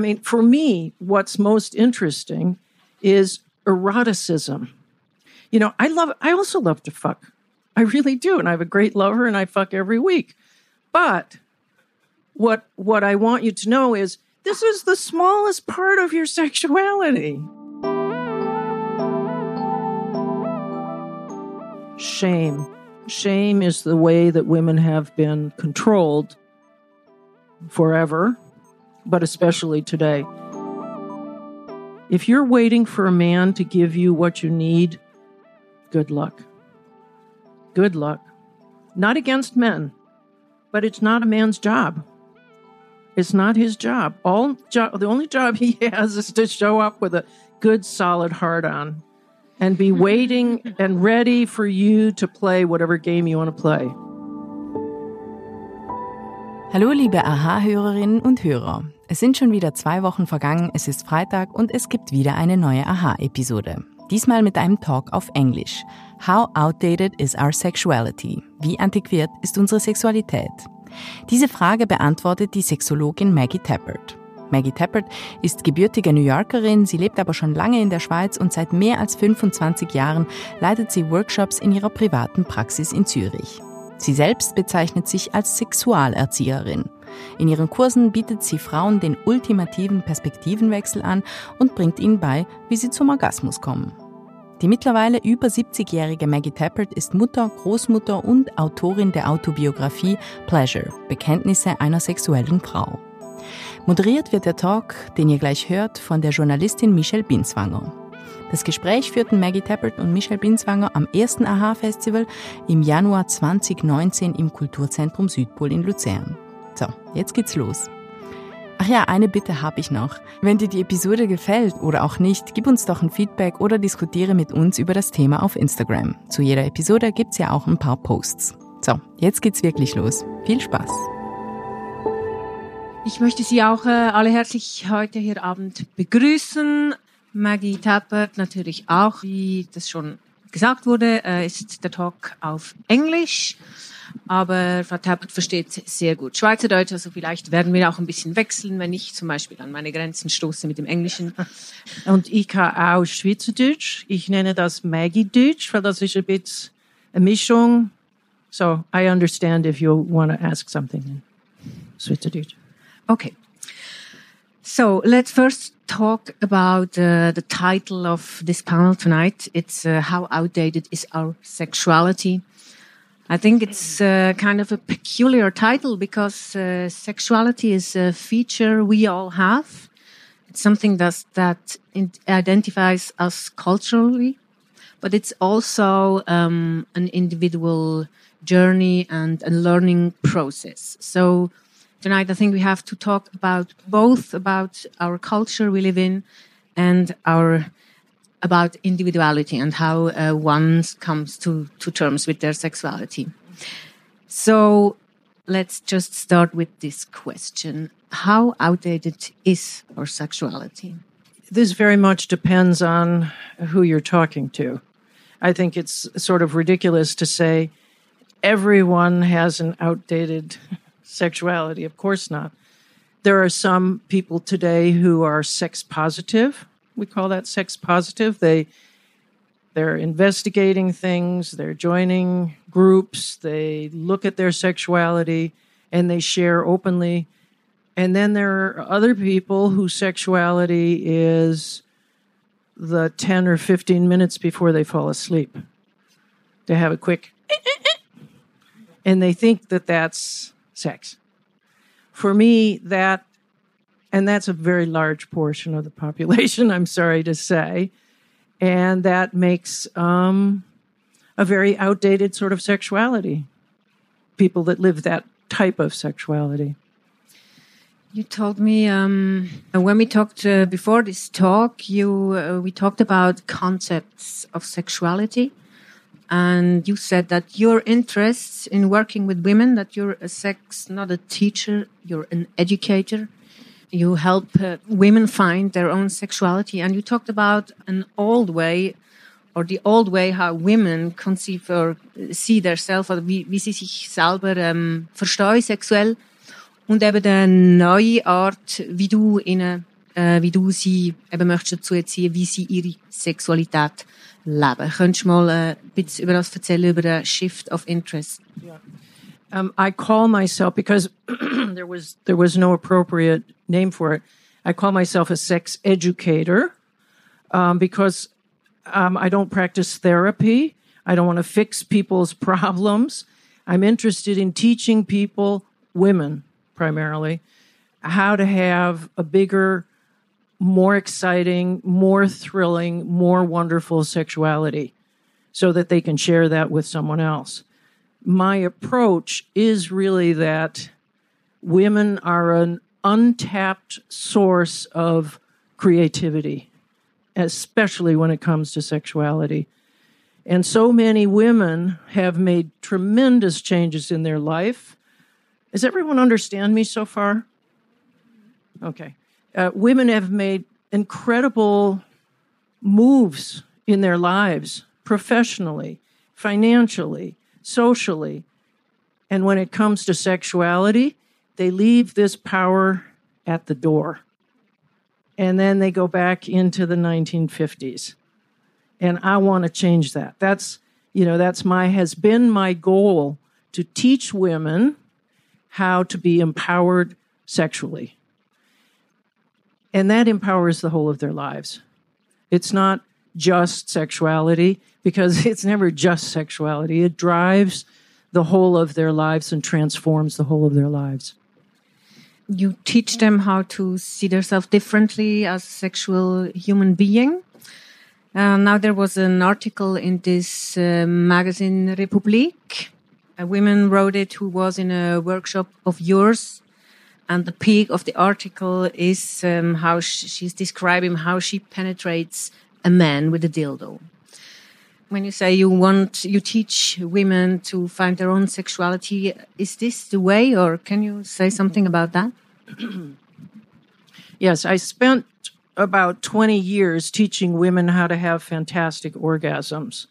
I mean, for me, what's most interesting is eroticism. You know, I love, I also love to fuck. I really do. And I have a great lover and I fuck every week. But what, what I want you to know is this is the smallest part of your sexuality. Shame. Shame is the way that women have been controlled forever, but especially today. If you're waiting for a man to give you what you need, good luck. Good luck. Not against men, but it's not a man's job. It's not his job. All jo- the only job he has is to show up with a good, solid hard on and be waiting and ready for you to play whatever game you want to play. Hallo liebe Aha-Hörerinnen und Hörer. Es sind schon wieder zwei Wochen vergangen, es ist Freitag und es gibt wieder eine neue Aha-Episode. Diesmal mit einem Talk auf Englisch. How outdated is our sexuality? Wie antiquiert ist unsere Sexualität? Diese Frage beantwortet die Sexologin Maggie Tappert. Maggie Tappert ist gebürtige New Yorkerin, sie lebt aber schon lange in der Schweiz und seit mehr als 25 Jahren leitet sie Workshops in ihrer privaten Praxis in Zürich. Sie selbst bezeichnet sich als Sexualerzieherin. In ihren Kursen bietet sie Frauen den ultimativen Perspektivenwechsel an und bringt ihnen bei, wie sie zum Orgasmus kommen. Die mittlerweile über 70-jährige Maggie Tappert ist Mutter, Großmutter und Autorin der Autobiografie Pleasure, Bekenntnisse einer sexuellen Frau. Moderiert wird der Talk, den ihr gleich hört, von der Journalistin Michelle Binswanger. Das Gespräch führten Maggie Tappert und Michelle Binswanger am ersten AHA-Festival im Januar 2019 im Kulturzentrum Südpol in Luzern. So, jetzt geht's los. Ach ja, eine Bitte habe ich noch. Wenn dir die Episode gefällt oder auch nicht, gib uns doch ein Feedback oder diskutiere mit uns über das Thema auf Instagram. Zu jeder Episode gibt's ja auch ein paar Posts. So, jetzt geht's wirklich los. Viel Spaß! Ich möchte Sie auch äh, alle herzlich heute hier Abend begrüßen. Maggie Tappert natürlich auch, wie das schon gesagt wurde, äh, ist der Talk auf Englisch. Aber Frau Tappert versteht sehr gut Schweizerdeutsch, also vielleicht werden wir auch ein bisschen wechseln, wenn ich zum Beispiel an meine Grenzen stoße mit dem Englischen. Und ich kann auch Schweizerdeutsch. Ich nenne das Maggie-Deutsch, weil das ist ein bisschen eine Mischung. So I understand if you want to ask something in Schweizerdeutsch. Okay. So let's first talk about uh, the title of this panel tonight. It's uh, How Outdated is Our Sexuality? I think it's uh, kind of a peculiar title because uh, sexuality is a feature we all have. It's something that's, that identifies us culturally, but it's also um, an individual journey and a learning process. So tonight I think we have to talk about both about our culture we live in and our about individuality and how uh, one comes to, to terms with their sexuality. So let's just start with this question. How outdated is our sexuality? This very much depends on who you're talking to. I think it's sort of ridiculous to say everyone has an outdated sexuality. Of course not. There are some people today who are sex positive. We call that sex positive. They they're investigating things, they're joining groups, they look at their sexuality and they share openly. And then there are other people whose sexuality is the 10 or 15 minutes before they fall asleep. To have a quick and they think that that's sex. For me, that, and that's a very large portion of the population, I'm sorry to say. And that makes um, a very outdated sort of sexuality. People that live that type of sexuality. You told me um, when we talked uh, before this talk, you uh, we talked about concepts of sexuality, and you said that your interests in working with women that you're a sex not a teacher you're an educator you help uh, women find their own sexuality and you talked about an old way or the old way how women conceive or see themselves oder wie, wie sie sich selber ähm, verstehen sexuell und eben eine neue Art, wie du ihnen, äh, wie du sie eben möchtest dazu erziehen, wie sie ihre Sexualität leben. Könntest du mal äh, ein bisschen über das erzählen, über den Shift of Interest? Yeah. Um, I call myself because there was there was no appropriate name for it. I call myself a sex educator um, because um, I don't practice therapy. I don't want to fix people's problems. I'm interested in teaching people, women primarily, how to have a bigger, more exciting, more thrilling, more wonderful sexuality so that they can share that with someone else. My approach is really that women are an untapped source of creativity, especially when it comes to sexuality. And so many women have made tremendous changes in their life. Does everyone understand me so far? Okay. Uh, women have made incredible moves in their lives, professionally, financially, socially. And when it comes to sexuality, they leave this power at the door. And then they go back into the 1950s. And I want to change that. That's, you know, that's my, has been my goal to teach women how to be empowered sexually. And that empowers the whole of their lives. It's not just sexuality because it's never just sexuality. It drives the whole of their lives and transforms the whole of their lives. You teach them how to see themselves differently as a sexual human being. Uh, now there was an article in this uh, magazine Republik. A woman wrote it who was in a workshop of yours, and the peak of the article is um, how sh she's describing how she penetrates a man with a dildo. When you say you want, you teach women to find their own sexuality, is this the way, or can you say something about that? yes, I spent about 20 years teaching women how to have fantastic orgasms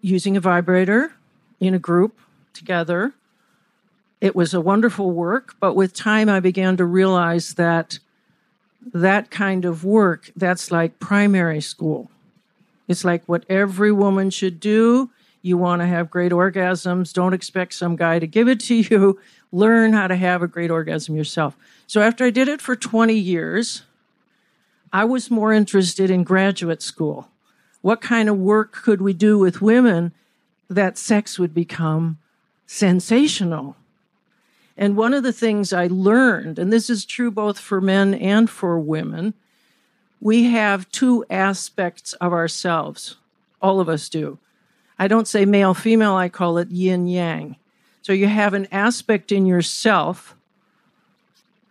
using a vibrator in a group together. It was a wonderful work, but with time I began to realize that that kind of work, that's like primary school. It's like what every woman should do. You want to have great orgasms. Don't expect some guy to give it to you. Learn how to have a great orgasm yourself. So after I did it for 20 years, I was more interested in graduate school. What kind of work could we do with women that sex would become sensational? And one of the things I learned, and this is true both for men and for women, we have two aspects of ourselves. All of us do. I don't say male, female, I call it yin yang. So you have an aspect in yourself,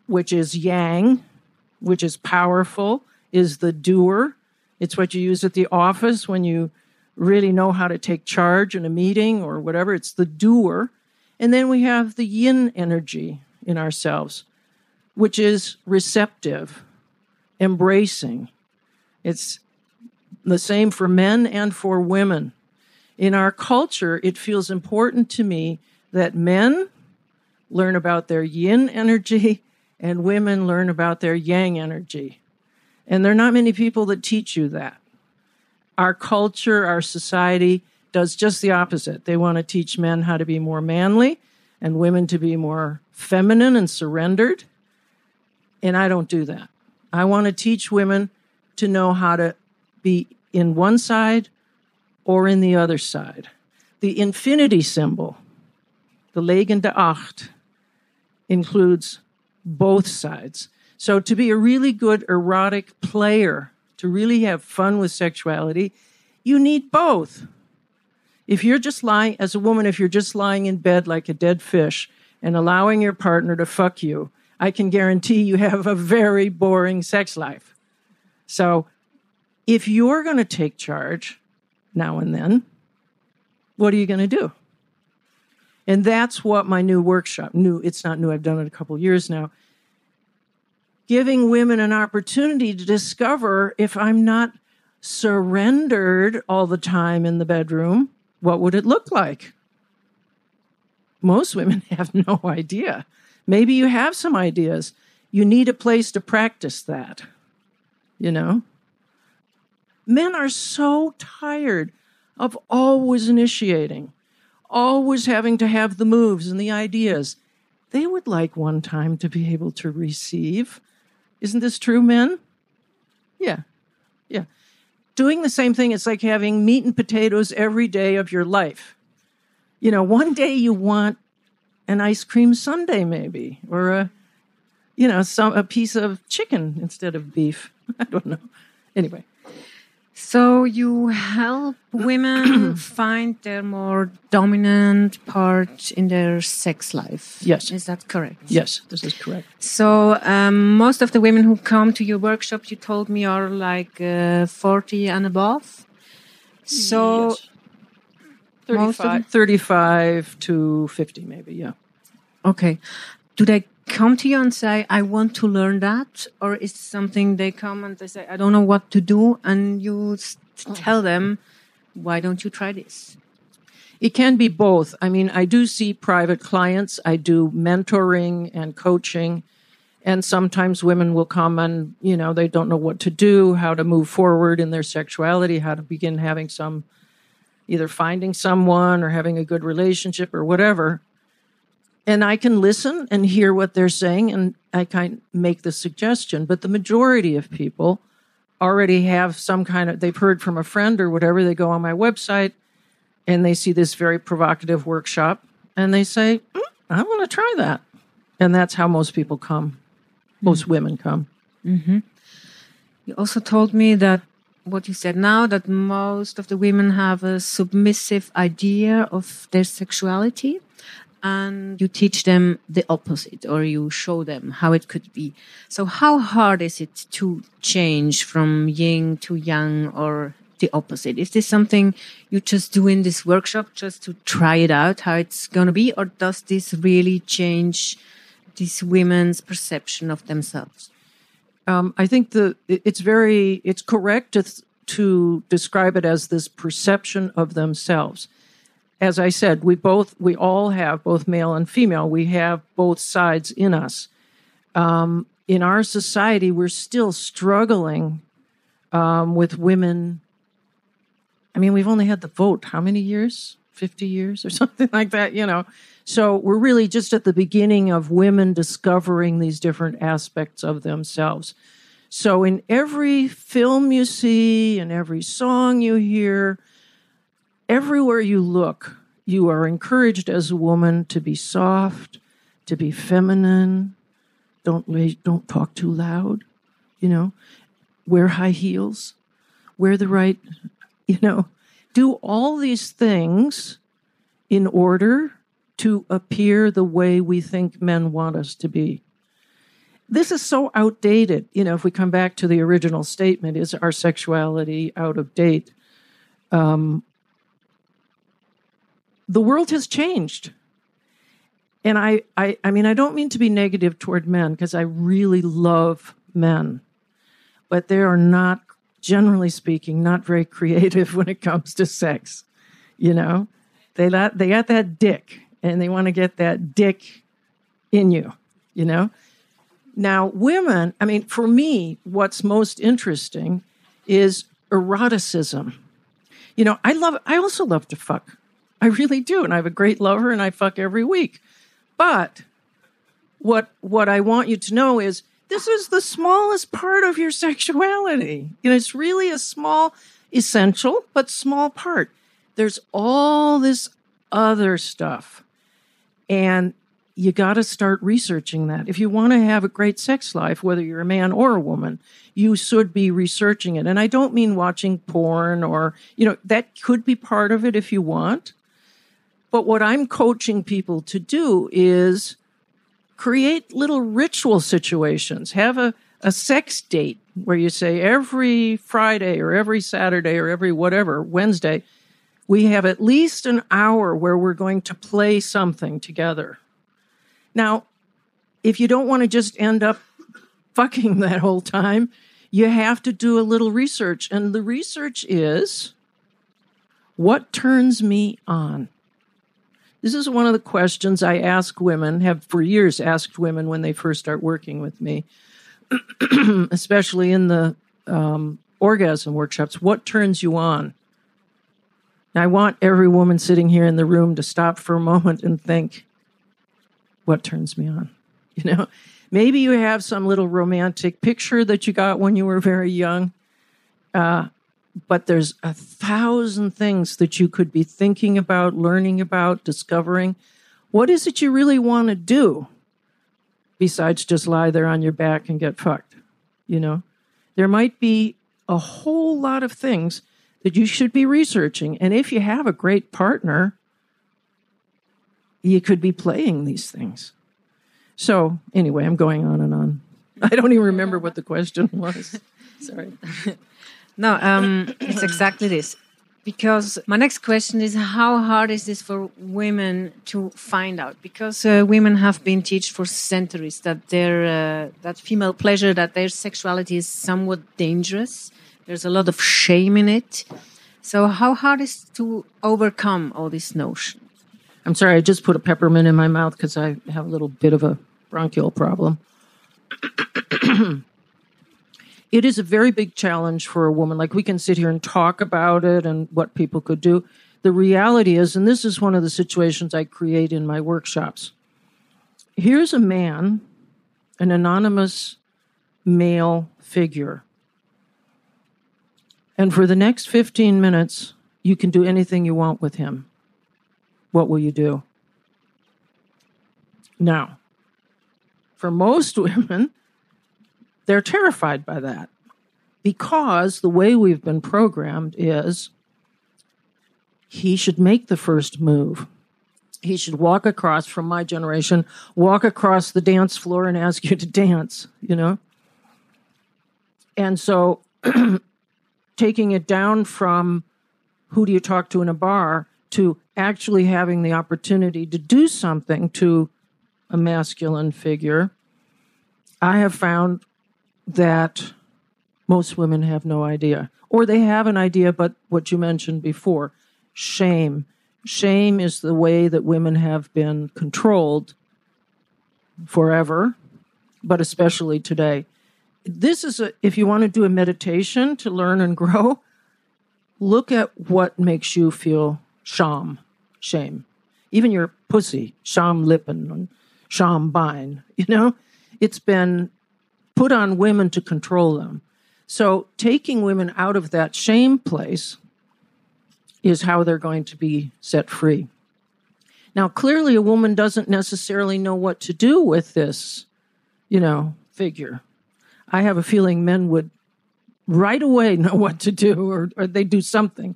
which is yang, which is powerful, is the doer. It's what you use at the office when you really know how to take charge in a meeting or whatever. It's the doer. And then we have the yin energy in ourselves, which is receptive, embracing. It's the same for men and for women. In our culture, it feels important to me that men learn about their yin energy and women learn about their yang energy. And there are not many people that teach you that. Our culture, our society does just the opposite. They want to teach men how to be more manly and women to be more feminine and surrendered. And I don't do that. I want to teach women to know how to be in one side or in the other side. The infinity symbol, the legende acht, includes both sides. So to be a really good erotic player, to really have fun with sexuality, you need both. If you're just lying, as a woman, if you're just lying in bed like a dead fish and allowing your partner to fuck you, I can guarantee you have a very boring sex life. So if you're going to take charge now and then, what are you going to do? And that's what my new workshop, new, it's not new, I've done it a couple years now, giving women an opportunity to discover if I'm not surrendered all the time in the bedroom, what would it look like? Most women have no idea. Maybe you have some ideas. You need a place to practice that. You know? Men are so tired of always initiating, always having to have the moves and the ideas. They would like one time to be able to receive. Isn't this true, men? Yeah. Yeah. Doing the same thing, it's like having meat and potatoes every day of your life. You know, one day you want an ice cream sundae, maybe, or a, you know, some a piece of chicken instead of beef. I don't know. Anyway, so you help women find their more dominant part in their sex life. Yes. Is that correct? Yes, this is correct. So um, most of the women who come to your workshop, you told me, are like uh, 40 and above. So Yes. 35, 35 to 50 maybe, yeah. Okay. Do they come to you and say, I want to learn that? Or is something they come and they say, I don't know what to do? And you tell them, why don't you try this? It can be both. I mean, I do see private clients, I do mentoring and coaching, and sometimes women will come and, you know, they don't know what to do, how to move forward in their sexuality, how to begin having some either finding someone or having a good relationship or whatever. And I can listen and hear what they're saying and I kind of make the suggestion. But the majority of people already have some kind of, they've heard from a friend or whatever. They go on my website and they see this very provocative workshop and they say, "Mm, I want to try that. And that's how most people come. Most women come. You also told me that what you said now, that most of the women have a submissive idea of their sexuality. And you teach them the opposite, or you show them how it could be. So, how hard is it to change from yin to yang, or the opposite? Is this something you just do in this workshop just to try it out, how it's going to be, or does this really change these women's perception of themselves? Um, I think the it's very it's correct to to describe it as this perception of themselves. As I said, we both we all have both male and female. We have both sides in us. Um, in our society, we're still struggling um, with women. I mean, we've only had the vote how many years? 50 years or something like that, you know. So we're really just at the beginning of women discovering these different aspects of themselves. So in every film you see, in every song you hear, everywhere you look, you are encouraged as a woman to be soft, to be feminine. Don't don't talk too loud, you know. Wear high heels, wear the right, you know, do all these things in order to appear the way we think men want us to be. This is so outdated. You know, if we come back to the original statement, is our sexuality out of date? Um, the world has changed. And I, I, I mean, I don't mean to be negative toward men because I really love men, but they are not, generally speaking, not very creative when it comes to sex. You know, they got, they got that dick and they want to get that dick in you, you know? Now, women, I mean, for me, what's most interesting is eroticism. You know, I love, I also love to fuck. I really do. And I have a great lover and I fuck every week. But what, what I want you to know is this is the smallest part of your sexuality. Know, it's really a small, essential, but small part. There's all this other stuff. And you got to start researching that. If you want to have a great sex life, whether you're a man or a woman, you should be researching it. And I don't mean watching porn or, you know, that could be part of it if you want. But what I'm coaching people to do is create little ritual situations. Have a, a sex date where you say every Friday or every Saturday or every whatever, Wednesday, we have at least an hour where we're going to play something together. Now, if you don't want to just end up fucking that whole time, you have to do a little research. And the research is what turns me on? This is one of the questions I ask women, have for years asked women when they first start working with me, especially in the um, orgasm workshops. What turns you on? I want every woman sitting here in the room to stop for a moment and think, what turns me on? You know, maybe you have some little romantic picture that you got when you were very young. Uh, but there's a thousand things that you could be thinking about, learning about, discovering. What is it you really want to do besides just lie there on your back and get fucked? You know, there might be a whole lot of things that you should be researching. And if you have a great partner, you could be playing these things. So, anyway, I'm going on and on. I don't even remember what the question was. Sorry. No, um, it's exactly this. Because my next question is how hard is this for women to find out? Because uh, women have been taught for centuries that their uh, that female pleasure, that their sexuality is somewhat dangerous. There's a lot of shame in it. So how hard is to overcome all this notion? I'm sorry, I just put a peppermint in my mouth because I have a little bit of a bronchial problem. it is a very big challenge for a woman. Like we can sit here and talk about it and what people could do. The reality is, and this is one of the situations I create in my workshops. Here's a man, an anonymous male figure. And for the next 15 minutes, you can do anything you want with him what will you do? Now, for most women, they're terrified by that because the way we've been programmed is he should make the first move. He should walk across from my generation, walk across the dance floor and ask you to dance, you know? And so taking it down from who do you talk to in a bar to actually having the opportunity to do something to a masculine figure, I have found that most women have no idea. Or they have an idea, but what you mentioned before shame. Shame is the way that women have been controlled forever, but especially today. This is a, if you want to do a meditation to learn and grow, look at what makes you feel sham, shame. Even your pussy, sham lippen sham bein, you know, it's been put on women to control them. So taking women out of that shame place is how they're going to be set free. Now, clearly, a woman doesn't necessarily know what to do with this, you know, figure. I have a feeling men would right away know what to do or, or they do something.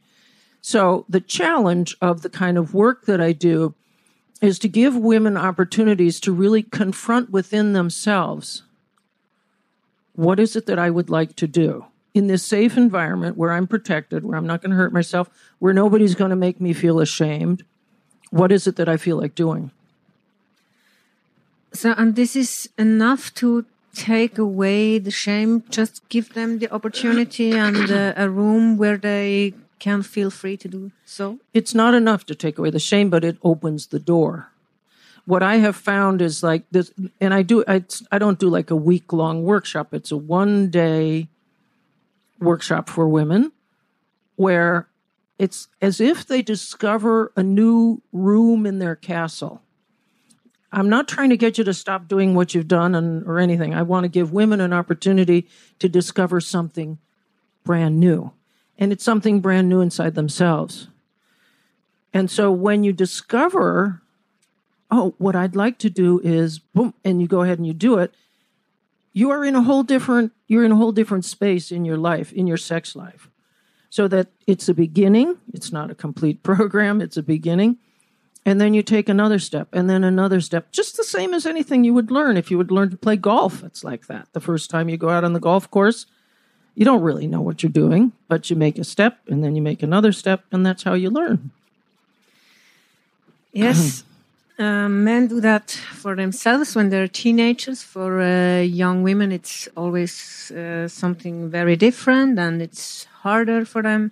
So the challenge of the kind of work that I do is to give women opportunities to really confront within themselves what is it that I would like to do in this safe environment where I'm protected, where I'm not going to hurt myself, where nobody's going to make me feel ashamed. What is it that I feel like doing? So, and this is enough to take away the shame, just give them the opportunity and uh, a room where they can feel free to do so? It's not enough to take away the shame, but it opens the door. What I have found is like this, and I do, I, I don't do like a week long workshop. It's a one day workshop for women where it's as if they discover a new room in their castle. I'm not trying to get you to stop doing what you've done and, or anything. I want to give women an opportunity to discover something brand new and it's something brand new inside themselves. And so when you discover, oh, what I'd like to do is boom, and you go ahead and you do it, you are in a whole different you're in a whole different space in your life, in your sex life. So that it's a beginning, it's not a complete program, it's a beginning. And then you take another step and then another step, just the same as anything you would learn if you would learn to play golf. It's like that. The first time you go out on the golf course, you don't really know what you're doing, but you make a step and then you make another step, and that's how you learn. Yes. Uh, men do that for themselves when they're teenagers. For uh, young women, it's always uh, something very different and it's harder for them.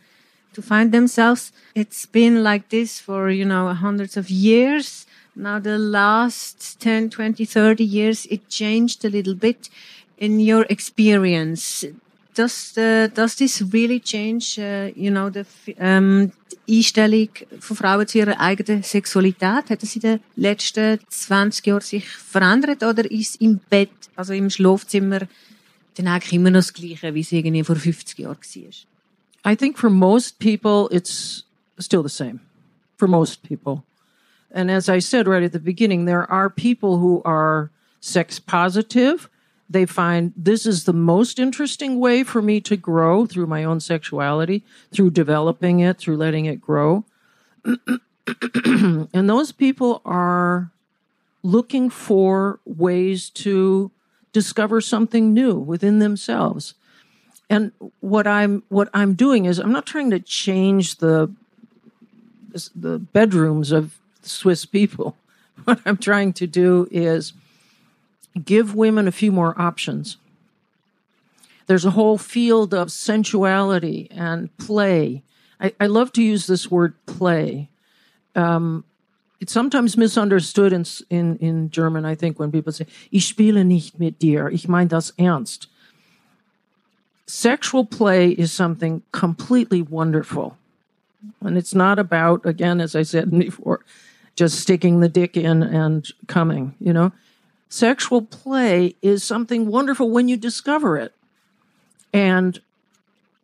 to find themselves. It's been like this for, you know, hundreds of years. Now, the last 10, 20, 30 years, it changed a little bit. In your experience, does, uh, does this really change, uh, you know, the, um, die Einstellung von Frauen zu ihrer eigenen Sexualität? Hat es in den letzten 20 Jahren sich verändert oder ist im Bett, also im Schlafzimmer, dann eigentlich immer noch das Gleiche, wie es irgendwie vor 50 Jahren war? I think for most people, it's still the same. For most people. And as I said right at the beginning, there are people who are sex positive. They find this is the most interesting way for me to grow through my own sexuality, through developing it, through letting it grow. and those people are looking for ways to discover something new within themselves. And what I'm what I'm doing is I'm not trying to change the the bedrooms of Swiss people. What I'm trying to do is give women a few more options. There's a whole field of sensuality and play. I, I love to use this word play. Um, it's sometimes misunderstood in, in, in German, I think, when people say, Ich spiele nicht mit dir. Ich meine das ernst. Sexual play is something completely wonderful. And it's not about, again, as I said before, just sticking the dick in and coming, you know. Sexual play is something wonderful when you discover it. And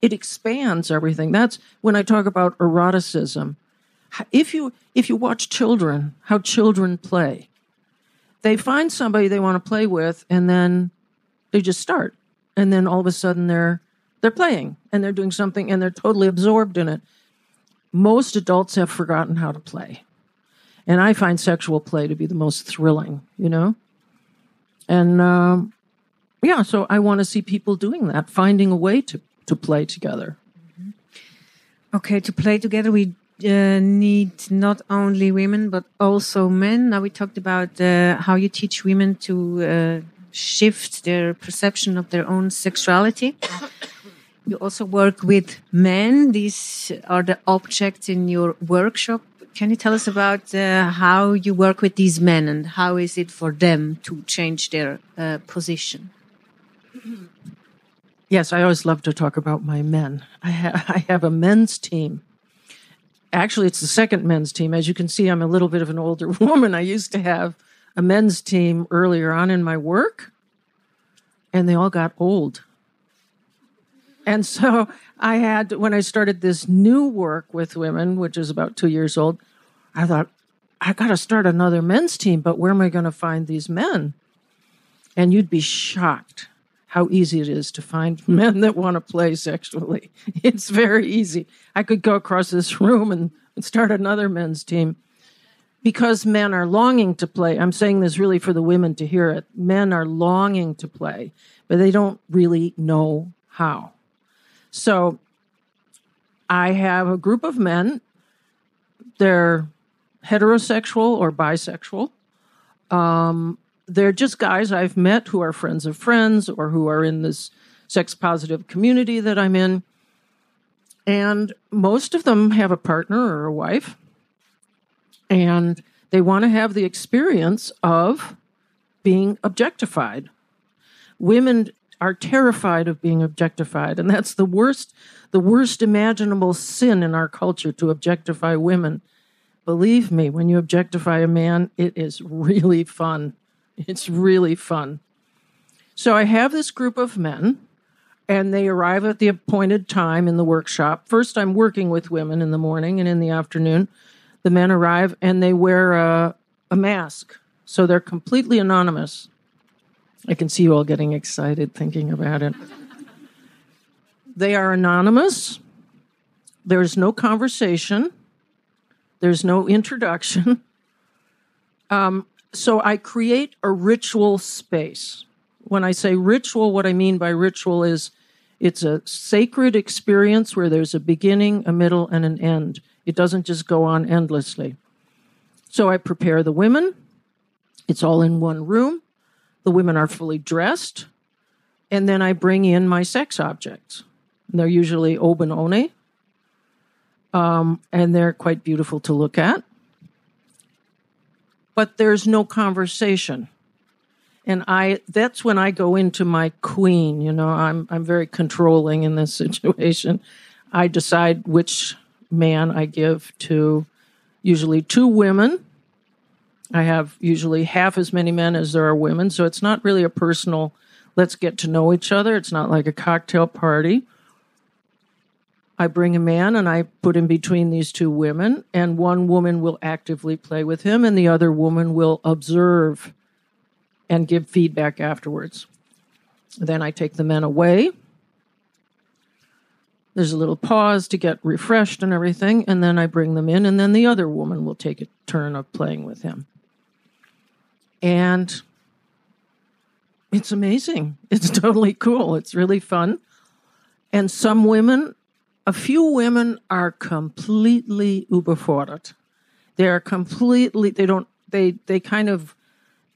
it expands everything. That's when I talk about eroticism. If you if you watch children, how children play, they find somebody they want to play with and then they just start. And then all of a sudden they're they're playing and they're doing something and they're totally absorbed in it. Most adults have forgotten how to play. And I find sexual play to be the most thrilling, you know? And um, yeah, so I want to see people doing that, finding a way to, to play together. Okay, to play together, we uh, need not only women, but also men. Now, we talked about uh, how you teach women to uh, shift their perception of their own sexuality. You also work with men. These are the objects in your workshop. Can you tell us about uh, how you work with these men and how is it for them to change their uh, position? Yes, I always love to talk about my men. I, ha- I have a men's team. Actually, it's the second men's team. As you can see, I'm a little bit of an older woman. I used to have a men's team earlier on in my work, and they all got old. And so I had, when I started this new work with women, which is about two years old, I thought, I got to start another men's team, but where am I going to find these men? And you'd be shocked how easy it is to find men that want to play sexually. It's very easy. I could go across this room and, start another men's team because men are longing to play. I'm saying this really for the women to hear it. Men are longing to play, but they don't really know how. So I have a group of men. They're heterosexual or bisexual. Um, they're just guys I've met who are friends of friends or who are in this sex positive community that I'm in. And most of them have a partner or a wife. And they want to have the experience of being objectified. Women are terrified of being objectified and that's the worst the worst imaginable sin in our culture to objectify women believe me when you objectify a man it is really fun it's really fun so i have this group of men and they arrive at the appointed time in the workshop first i'm working with women in the morning and in the afternoon the men arrive and they wear a, a mask so they're completely anonymous I can see you all getting excited thinking about it. they are anonymous. There's no conversation. There's no introduction. Um, so I create a ritual space. When I say ritual, what I mean by ritual is it's a sacred experience where there's a beginning, a middle, and an end. It doesn't just go on endlessly. So I prepare the women. It's all in one room. The women are fully dressed. And then I bring in my sex objects. They're usually oben one. Um, and they're quite beautiful to look at. But there's no conversation. And I that's when I go into my queen, you know, I'm I'm very controlling in this situation. I decide which man I give to usually two women. I have usually half as many men as there are women, so it's not really a personal let's get to know each other. It's not like a cocktail party. I bring a man and I put him between these two women, and one woman will actively play with him, and the other woman will observe and give feedback afterwards. Then I take the men away. There's a little pause to get refreshed and everything, and then I bring them in, and then the other woman will take a turn of playing with him. And it's amazing. It's totally cool. It's really fun. And some women, a few women are completely überfordert. They are completely, they don't, they, they kind of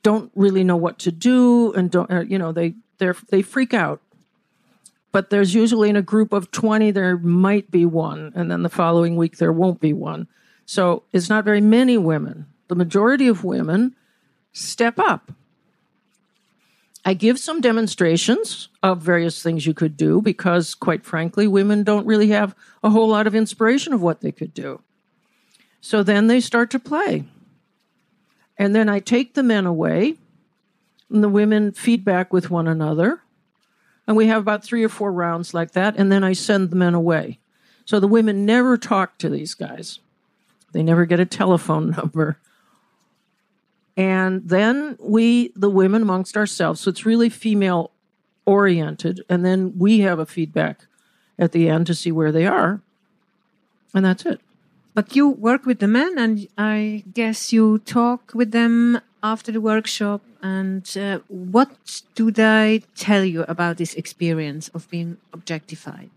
don't really know what to do and don't, uh, you know, they, they're, they freak out. But there's usually in a group of 20, there might be one. And then the following week, there won't be one. So it's not very many women. The majority of women step up I give some demonstrations of various things you could do because, quite frankly, women don't really have a whole lot of inspiration of what they could do. So then they start to play. And then I take the men away, and the women feedback with one another. And we have about three or four rounds like that, and then I send the men away. So the women never talk to these guys, they never get a telephone number and then we the women amongst ourselves so it's really female oriented. And then we have a feedback at the end to see where they are. And that's it. But you work with the men and i guess you talk with them after the workshop. And uh, what do they tell you about this experience of being objectified?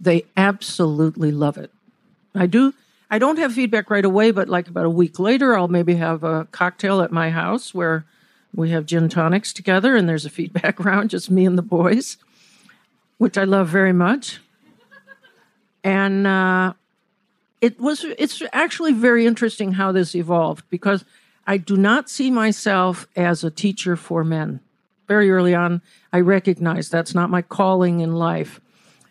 They absolutely love it. I do I don't have feedback right away, but like about a week later, I'll maybe have a cocktail at my house where we have gin tonics together and there's a feedback round, just me and the boys, which I love very much. And uh, it was, it's actually very interesting how this evolved because I do not see myself as a teacher for men. Very early on, I recognized that's not my calling in life.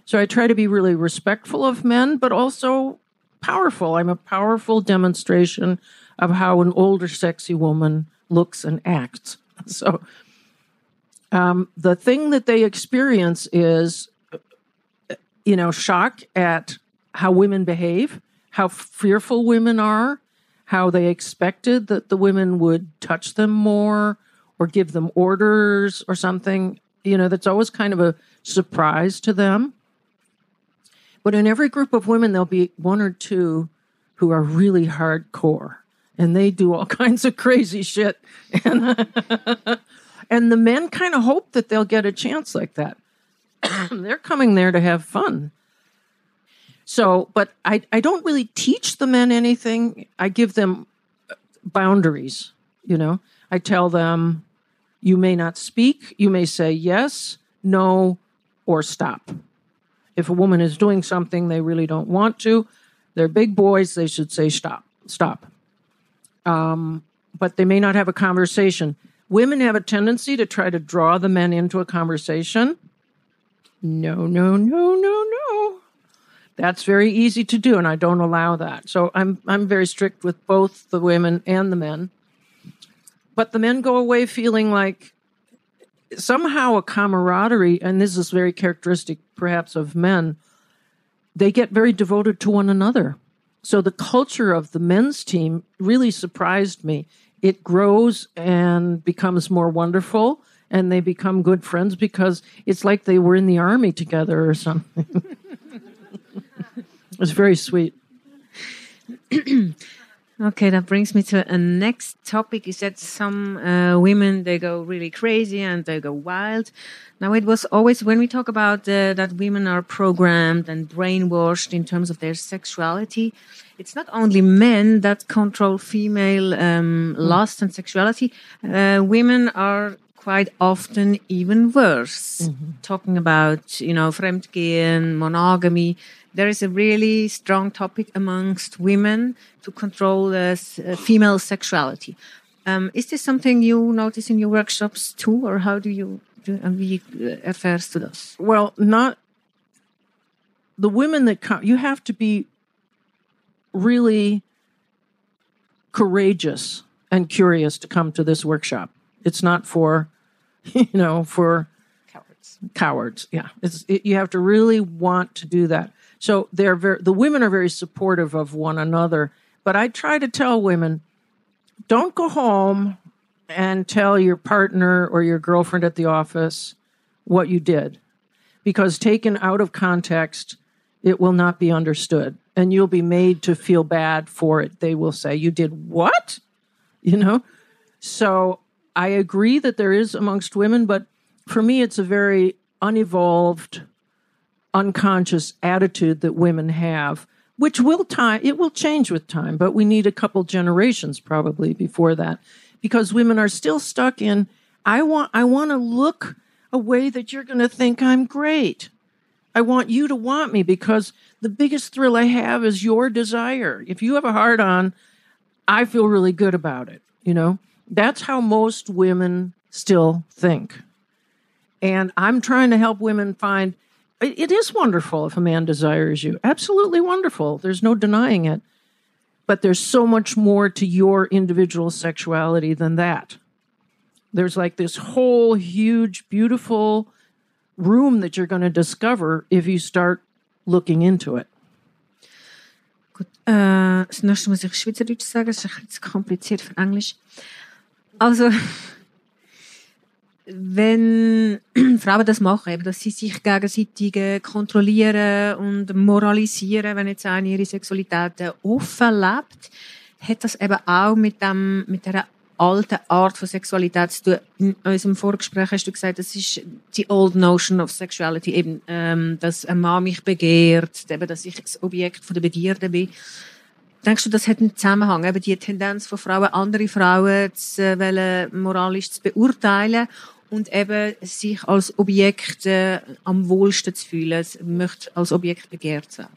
So I try to be really respectful of men, but also powerful. I'm a powerful demonstration of how an older, sexy woman looks and acts. So, um, the thing that they experience is, you know, shock at how women behave, how fearful women are, how they expected that the women would touch them more or give them orders or something. You know, that's always kind of a surprise to them. But in every group of women, there'll be one or two who are really hardcore and they do all kinds of crazy shit. And, and the men kind of hope that they'll get a chance like that. They're coming there to have fun. So, but I, I don't really teach the men anything. I give them uh, boundaries, you know. I tell them, you may not speak. You may say yes, no, or stop. If a woman is doing something they really don't want to, they're big boys, they should say stop, stop. Um, but they may not have a conversation. Women have a tendency to try to draw the men into a conversation. No, no, no, no, no. That's very easy to do, and I don't allow that. So I'm I'm very strict with both the women and the men. But the men go away feeling like somehow a camaraderie, and this is very characteristic perhaps of men, they get very devoted to one another. So the culture of the men's team really surprised me. It grows and becomes more wonderful, and they become good friends because it's like they were in the army together or something. it's very sweet. Okay, that brings me to a next topic. You said some uh, women they go really crazy and they go wild. Now it was always when we talk about uh, that women are programmed and brainwashed in terms of their sexuality. It's not only men that control female um, mm. lust and sexuality. Uh, women are quite often even worse. Mm-hmm. Talking about, you know, fremdgehen, monogamy. There is a really strong topic amongst women to control uh, female sexuality. Um, is this something you notice in your workshops too, or how do you do, wie erfährst du das? Well, not the women that come. You have to be really courageous and curious to come to this workshop. It's not for, you know, for cowards. Cowards, yeah. It's it, you have to really want to do that. So they're very. The women are very supportive of one another. But I try to tell women don't go home and tell your partner or your girlfriend at the office what you did because taken out of context it will not be understood and you'll be made to feel bad for it they will say you did what you know so i agree that there is amongst women but for me it's a very unevolved unconscious attitude that women have which will time it will change with time but we need a couple generations probably before that because women are still stuck in i want i want to look a way that you're going to think i'm great. I want you to want me because the biggest thrill i have is your desire. If you have a heart on i feel really good about it you know? That's how most women still think. And i'm trying to help women find it is wonderful if a man desires you. Absolutely wonderful. There's no denying it. But there's so much more to your individual sexuality than that. There's like this whole huge, beautiful room that you're going to discover if you start looking into it. Gut, äh, das nächste muss ich Schweizerdeutsch sagen, das ist ein kompliziert für Englisch. Also, wenn Frauen das machen, dass sie sich gegenseitig äh, kontrollieren und moralisieren, wenn jetzt eine ihre Sexualität äh, offen lebt, hat das eben auch mit dem, mit der alten Art von Sexualität zu tun. In unserem Vorgespräch hast du gesagt, das ist die old notion of sexuality, eben, ähm, dass ein Mann mich begehrt, eben, dass ich das Objekt von der Begierde bin. Denkst du, das hat einen Zusammenhang, eben die Tendenz von Frauen, andere Frauen zu äh, moralisch zu beurteilen und eben sich als Objekt äh, am wohlsten zu fühlen, möchte als Objekt begehrt werden.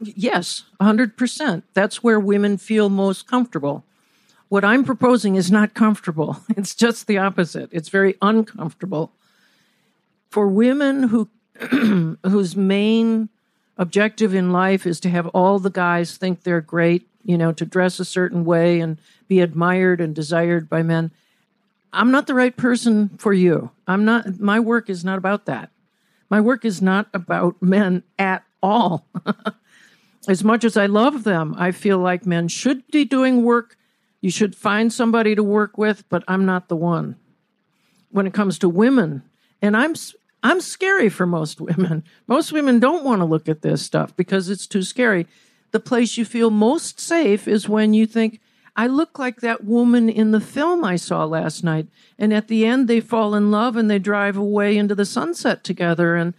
Yes, 100%. That's where women feel most comfortable. What I'm proposing is not comfortable. It's just the opposite. It's very uncomfortable. For women who whose main objective in life is to have all the guys think they're great, you know, to dress a certain way and be admired and desired by men. I'm not the right person for you. I'm not, my work is not about that. My work is not about men at all. as much as I love them, I feel like men should be doing work. You should find somebody to work with, but I'm not the one. When it comes to women, and I'm I'm scary for most women. Most women don't want to look at this stuff because it's too scary. The place you feel most safe is when you think, I look like that woman in the film I saw last night. And at the end, they fall in love and they drive away into the sunset together. And,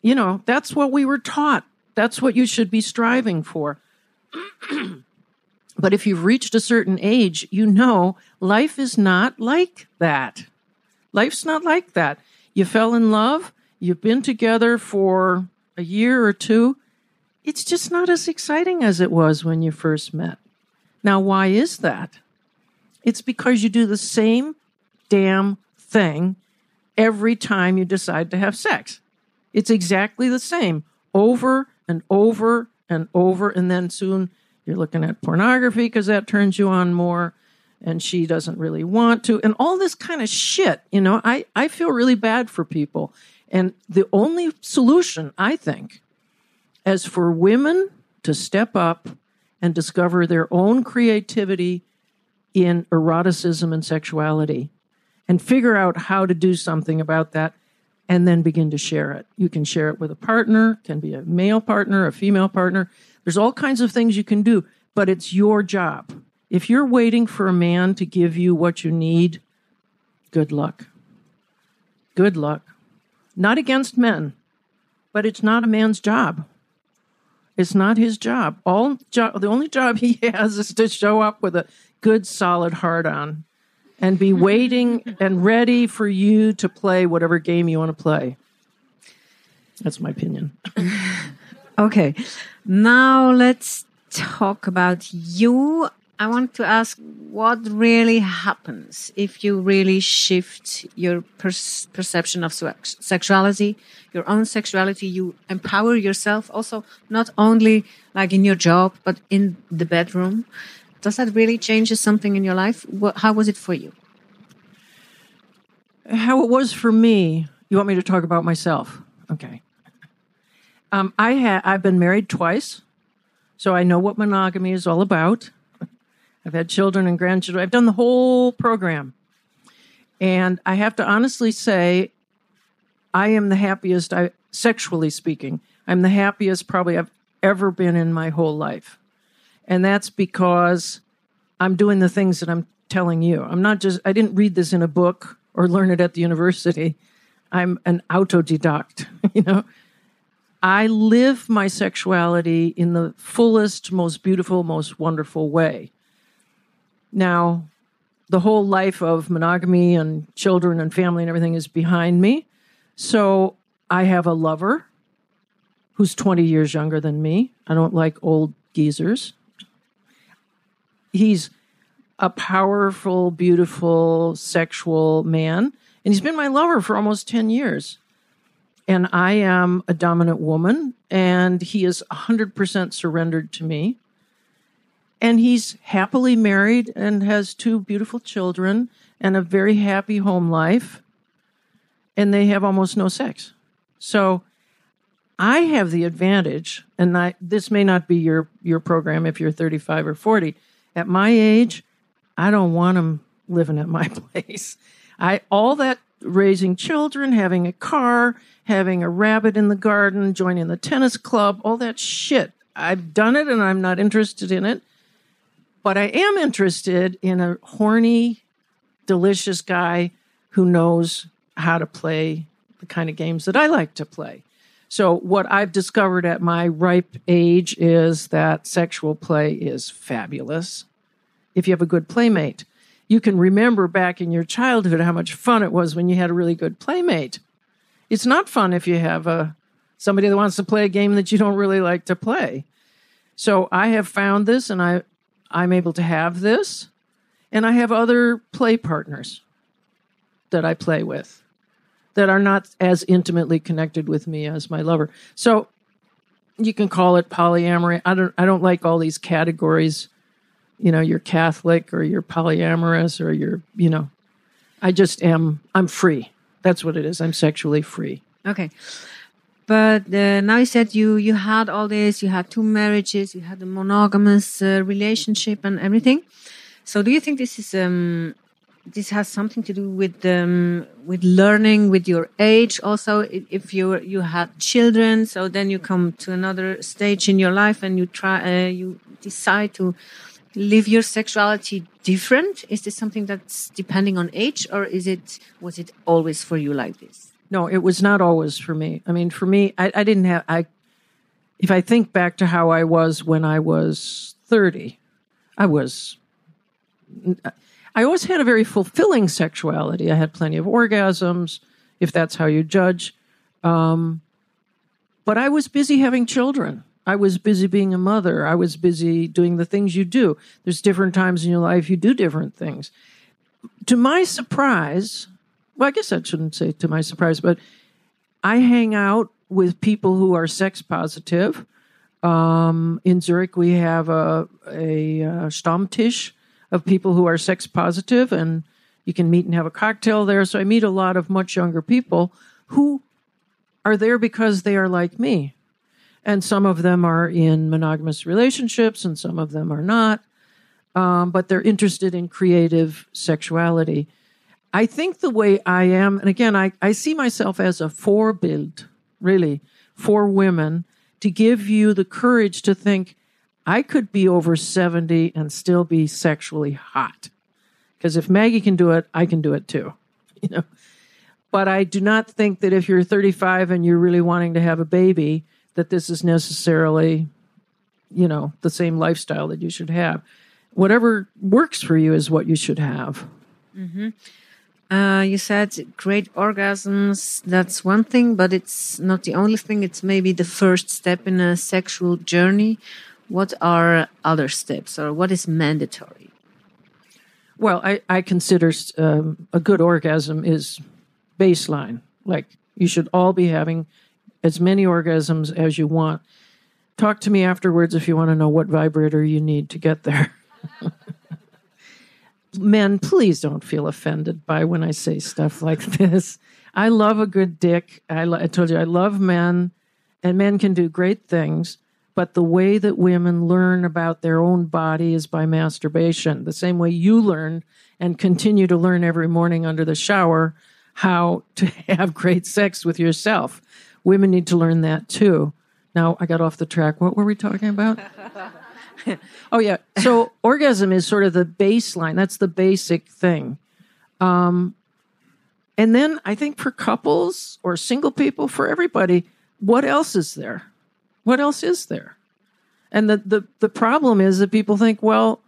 you know, that's what we were taught. That's what you should be striving for. but if you've reached a certain age, you know life is not like that. Life's not like that. You fell in love, you've been together for a year or two. It's just not as exciting as it was when you first met. Now, why is that? It's because you do the same damn thing every time you decide to have sex. It's exactly the same over and over and over. And then soon you're looking at pornography because that turns you on more. And she doesn't really want to. And all this kind of shit, you know, I, I feel really bad for people. And the only solution, I think, is for women to step up and discover their own creativity in eroticism and sexuality and figure out how to do something about that and then begin to share it. You can share it with a partner, can be a male partner, a female partner. There's all kinds of things you can do, but it's your job. If you're waiting for a man to give you what you need, good luck. Good luck. Not against men, but it's not a man's job. It's not his job. All jo- the only job he has is to show up with a good, solid heart on, and be waiting and ready for you to play whatever game you want to play. That's my opinion. okay. Now let's talk about you. I want to ask what really happens if you really shift your per perception of sexuality, your own sexuality, you empower yourself also, not only like in your job, but in the bedroom. Does that really change something in your life? How was it for you? How it was for me. You want me to talk about myself? Okay. Um, I ha- I've been married twice, so I know what monogamy is all about. I've had children and grandchildren. I've done the whole program. And I have to honestly say, I am the happiest, I, sexually speaking, I'm the happiest probably I've ever been in my whole life. And that's because I'm doing the things that I'm telling you. I'm not just, I didn't read this in a book or learn it at the university. I'm an autodidact, you know. I live my sexuality in the fullest, most beautiful, most wonderful way. Now, the whole life of monogamy and children and family and everything is behind me. So I have a lover who's 20 years younger than me. I don't like old geezers. He's a powerful, beautiful, sexual man. And he's been my lover for almost 10 years. And I am a dominant woman, and he is 100% surrendered to me. And he's happily married and has two beautiful children and a very happy home life. And they have almost no sex. So I have the advantage, and I, this may not be your, your program if you're 35 or 40. At my age, I don't want them living at my place. I all that raising children, having a car, having a rabbit in the garden, joining the tennis club, all that shit. I've done it and I'm not interested in it. But I am interested in a horny, delicious guy who knows how to play the kind of games that I like to play. So, what I've discovered at my ripe age is that sexual play is fabulous if you have a good playmate. You can remember back in your childhood how much fun it was when you had a really good playmate. It's not fun if you have a somebody that wants to play a game that you don't really like to play. So I have found this and I I'm able to have this. And I have other play partners that I play with that are not as intimately connected with me as my lover. So you can call it polyamory. I don't I don't like all these categories. You know, you're Catholic or you're polyamorous or you're, you know, I just am I'm free. That's what it is. I'm sexually free. Okay. But uh, now you said you you had all this. You had two marriages. You had a monogamous uh, relationship and everything. So do you think this is um, this has something to do with um, with learning with your age? Also, if you you had children, so then you come to another stage in your life and you try uh, you decide to live your sexuality different. Is this something that's depending on age, or is it was it always for you like this? No, it was not always for me. I mean, for me, I, I didn't have, I, if I think back to how I was when I was 30, I was, I always had a very fulfilling sexuality. I had plenty of orgasms, if that's how you judge. Um, but I was busy having children. I was busy being a mother. I was busy doing the things you do. There's different times in your life you do different things. To my surprise, well, I guess I shouldn't say to my surprise, but I hang out with people who are sex positive. Um, in Zurich, we have a, a, a Stammtisch of people who are sex positive, and you can meet and have a cocktail there. So I meet a lot of much younger people who are there because they are like me. And some of them are in monogamous relationships, and some of them are not. Um, but they're interested in creative sexuality. I think the way I am, and again, I, I see myself as a forebild, really, for women to give you the courage to think, I could be over 70 and still be sexually hot. Because if Maggie can do it, I can do it too. You know? But I do not think that if you're 35 and you're really wanting to have a baby, that this is necessarily, you know, the same lifestyle that you should have. Whatever works for you is what you should have. Mm-hmm. Uh, you said great orgasms. That's one thing, but it's not the only thing. It's maybe the first step in a sexual journey. What are other steps, or what is mandatory? Well, I, I consider um, a good orgasm is baseline. Like you should all be having as many orgasms as you want. Talk to me afterwards if you want to know what vibrator you need to get there. Men, please don't feel offended by when I say stuff like this. I love a good dick. I, lo- I told you I love men, and men can do great things. But the way that women learn about their own body is by masturbation, the same way you learn and continue to learn every morning under the shower how to have great sex with yourself. Women need to learn that too. Now, I got off the track. What were we talking about? oh, yeah. So, orgasm is sort of the baseline, that's the basic thing. Um, and then I think for couples or single people, for everybody, what else is there? What else is there? And the, the, the problem is that people think, well,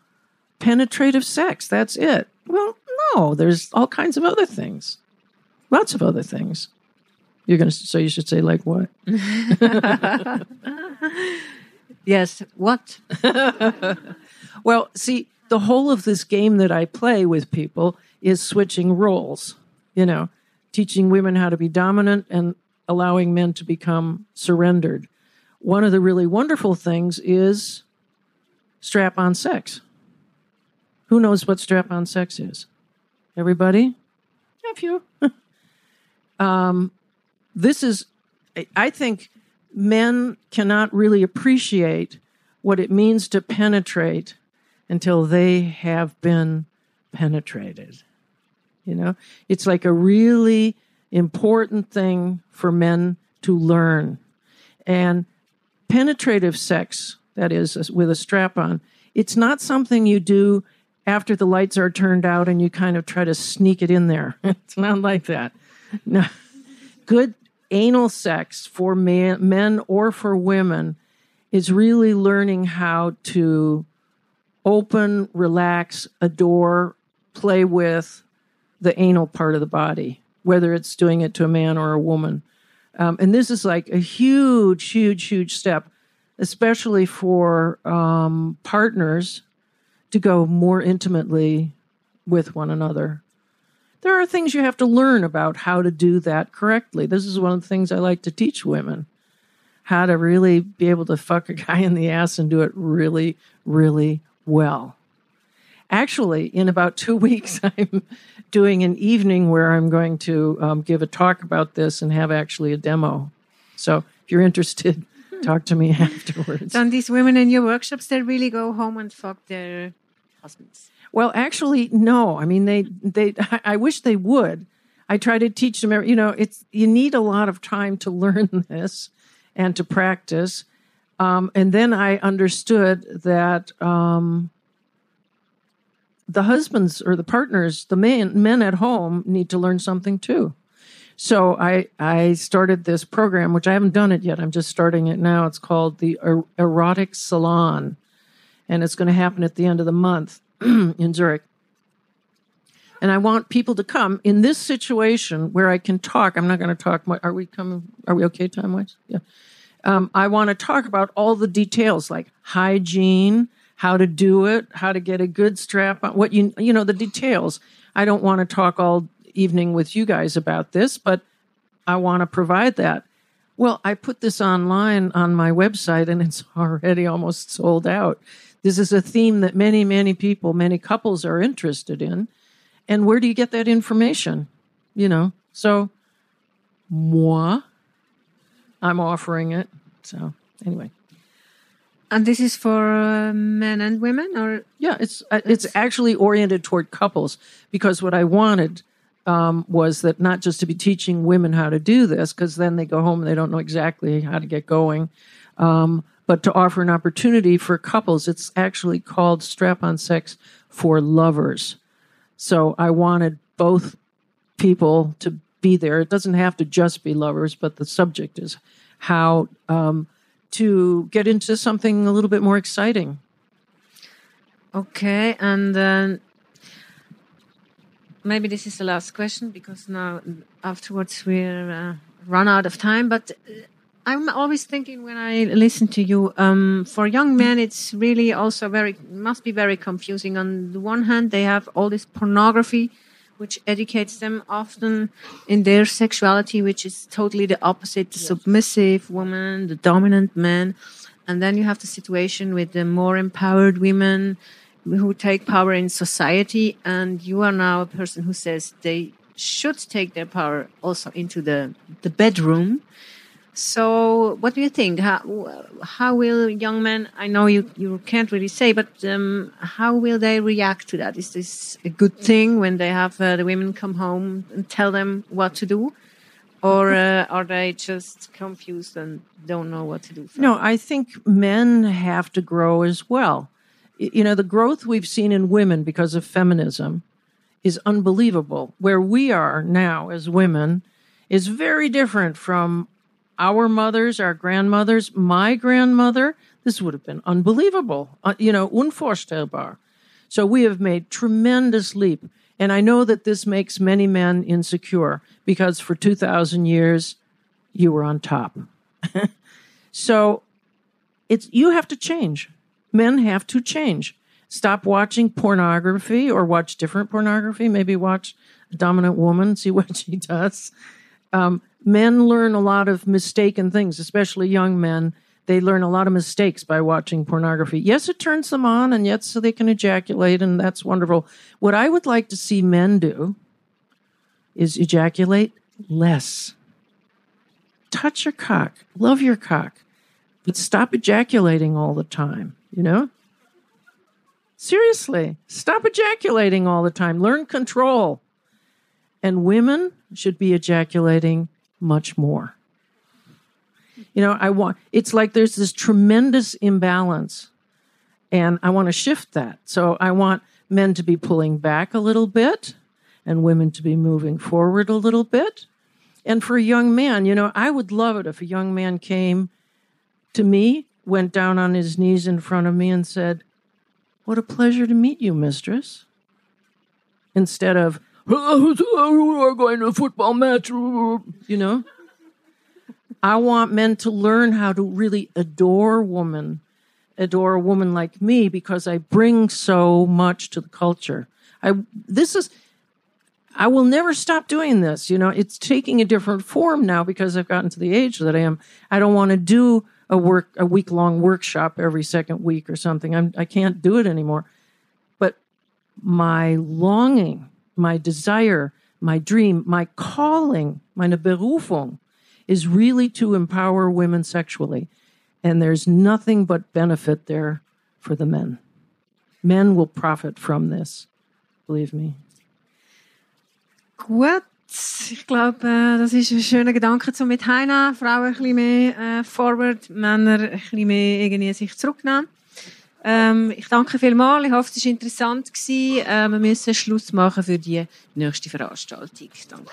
penetrative sex, that's it. Well, no, there's all kinds of other things. Lots of other things. You're going to, so you should say, like what? Yes. What? Well, see, the whole of this game that I play with people is switching roles, you know, teaching women how to be dominant and allowing men to become surrendered. One of the really wonderful things is strap on sex. Who knows what strap on sex is? Everybody? A few. um, this is, I- I think men cannot really appreciate what it means to penetrate until they have been penetrated. You know, it's like a really important thing for men to learn. And penetrative sex, that is, with a strap on, it's not something you do after the lights are turned out and you kind of try to sneak it in there. it's not like that. No. Good anal sex for man, men or for women is really learning how to open, relax, adore, play with the anal part of the body, whether it's doing it to a man or a woman. Um, and this is like a huge, huge, huge step, especially for um, partners to go more intimately with one another. There are things you have to learn about how to do that correctly. This is one of the things I like to teach women how to really be able to fuck a guy in the ass and do it really, really well. Actually, in about two weeks, I'm doing an evening where I'm going to um, give a talk about this and have actually a demo. So if you're interested, talk to me afterwards. Then these women in your workshops, they really go home and fuck their husbands. Well, actually, no. I mean, they they. I wish they would. I try to teach them. You know, it's you need a lot of time to learn this and to practice. Um, and then I understood that um, the husbands or the partners, the men men at home, need to learn something too. So I I started this program, which I haven't done it yet. I'm just starting it now. It's called the Er- Erotic Salon, and it's going to happen at the end of the month in Zurich. And I want people to come in this situation where I can talk. I'm not going to talk. Are we coming? Are we okay time wise? Yeah. Um, I want to talk about all the details like hygiene, how to do it, how to get a good strap on, what you, you know, the details. I don't want to talk all evening with you guys about this, but I want to provide that. Well, I put this online on my website and it's already almost sold out. This is a theme that many, many people, many couples are interested in. And where do you get that information? You know, so moi, I'm offering it. So anyway, And this is for uh, men and women, or yeah, it's uh, it's actually oriented toward couples because what I wanted um, was that not just to be teaching women how to do this because then they go home and they don't know exactly how to get going, um, but to offer an opportunity for couples. It's actually called Strap on Sex for Lovers. So I wanted both people to be there. It doesn't have to just be lovers, but the subject is how um, to get into something a little bit more exciting. okay, and then maybe this is the last question because now afterwards we're uh, run out of time. But I'm always thinking when I listen to you, um, for young men, it's really also very must be very confusing. On the one hand, they have all this pornography, which educates them often in their sexuality, which is totally the opposite: the yes. submissive woman, the dominant man, and then you have the situation with the more empowered women who take power in society, and you are now a person who says they should take their power also into the the bedroom so, what do you think? How, how will young men? I know you, you can't really say, but um, how will they react to that? Is this a good thing when they have uh, the women come home and tell them what to do? Or uh, are they just confused and don't know what to do? No, I think men have to grow as well. You know, the growth we've seen in women because of feminism is unbelievable. Where we are now as women is very different from our mothers, our grandmothers, my grandmother, this would have been unbelievable, uh, you know, unvorstellbar. So we have made tremendous leap. And I know that this makes many men insecure because for 2,000 years, you were on top. so it's, you have to change. Men have to change. Stop watching pornography or watch different pornography. Maybe watch a dominant woman, see what she does. Um, men learn a lot of mistaken things, especially young men. They learn a lot of mistakes by watching pornography. Yes, it turns them on, and yet so they can ejaculate, and that's wonderful. What I would like to see men do is ejaculate less. Touch your cock, love your cock, but stop ejaculating all the time, you know? Seriously, stop ejaculating all the time. Learn control. And women should be ejaculating much more. You know, I want, it's like there's this tremendous imbalance, and I want to shift that. So I want men to be pulling back a little bit and women to be moving forward a little bit. And for a young man, you know, I would love it if a young man came to me, went down on his knees in front of me, and said, What a pleasure to meet you, mistress. Instead of, we're going to a football match. You know? I want men to learn how to really adore woman, adore a woman like me because I bring so much to the culture. I this is I will never stop doing this. You know, it's taking a different form now because I've gotten to the age that I am. I don't want to do a work a week long workshop every second week or something. I'm I can't do it anymore. But my longing my desire, my dream, my calling, meine Berufung is really to empower women sexually. And there's nothing but benefit there for the men. Men will profit from this, believe me. Gut, ich glaube, äh, das ist ein schöner Gedanke, um mit Heina Frauen ein bisschen mehr äh, forward, Männer ein bisschen mehr irgendwie sich zurücknehmen. Ähm, ich danke vielmals. Ich hoffe, es war interessant. Gewesen. Äh, wir müssen Schluss machen für die nächste Veranstaltung. Danke.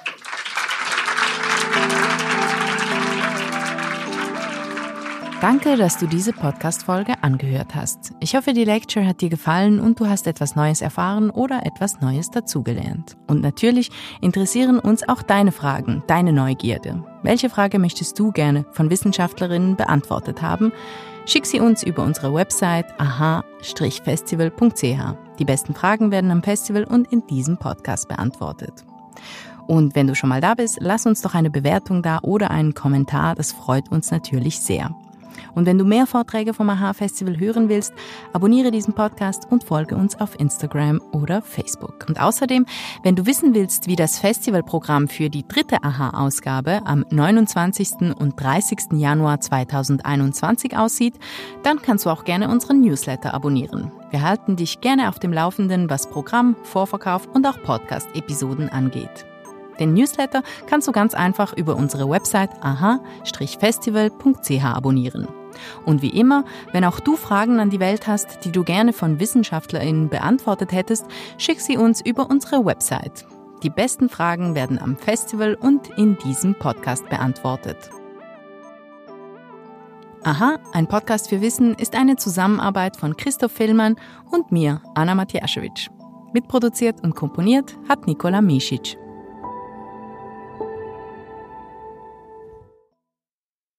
Danke, dass du diese Podcast-Folge angehört hast. Ich hoffe, die Lecture hat dir gefallen und du hast etwas Neues erfahren oder etwas Neues dazugelernt. Und natürlich interessieren uns auch deine Fragen, deine Neugierde. Welche Frage möchtest du gerne von Wissenschaftlerinnen beantwortet haben? Schick sie uns über unsere Website aha-festival.ch. Die besten Fragen werden am Festival und in diesem Podcast beantwortet. Und wenn du schon mal da bist, lass uns doch eine Bewertung da oder einen Kommentar, das freut uns natürlich sehr. Und wenn du mehr Vorträge vom AHA Festival hören willst, abonniere diesen Podcast und folge uns auf Instagram oder Facebook. Und außerdem, wenn du wissen willst, wie das Festivalprogramm für die dritte AHA-Ausgabe am 29. und 30. Januar 2021 aussieht, dann kannst du auch gerne unseren Newsletter abonnieren. Wir halten dich gerne auf dem Laufenden, was Programm, Vorverkauf und auch Podcast-Episoden angeht. Den Newsletter kannst du ganz einfach über unsere Website aha-festival.ch abonnieren. Und wie immer, wenn auch du Fragen an die Welt hast, die du gerne von WissenschaftlerInnen beantwortet hättest, schick sie uns über unsere Website. Die besten Fragen werden am Festival und in diesem Podcast beantwortet. Aha, ein Podcast für Wissen ist eine Zusammenarbeit von Christoph Fillmann und mir, Anna Matjaschewitsch. Mitproduziert und komponiert hat Nikola Misic.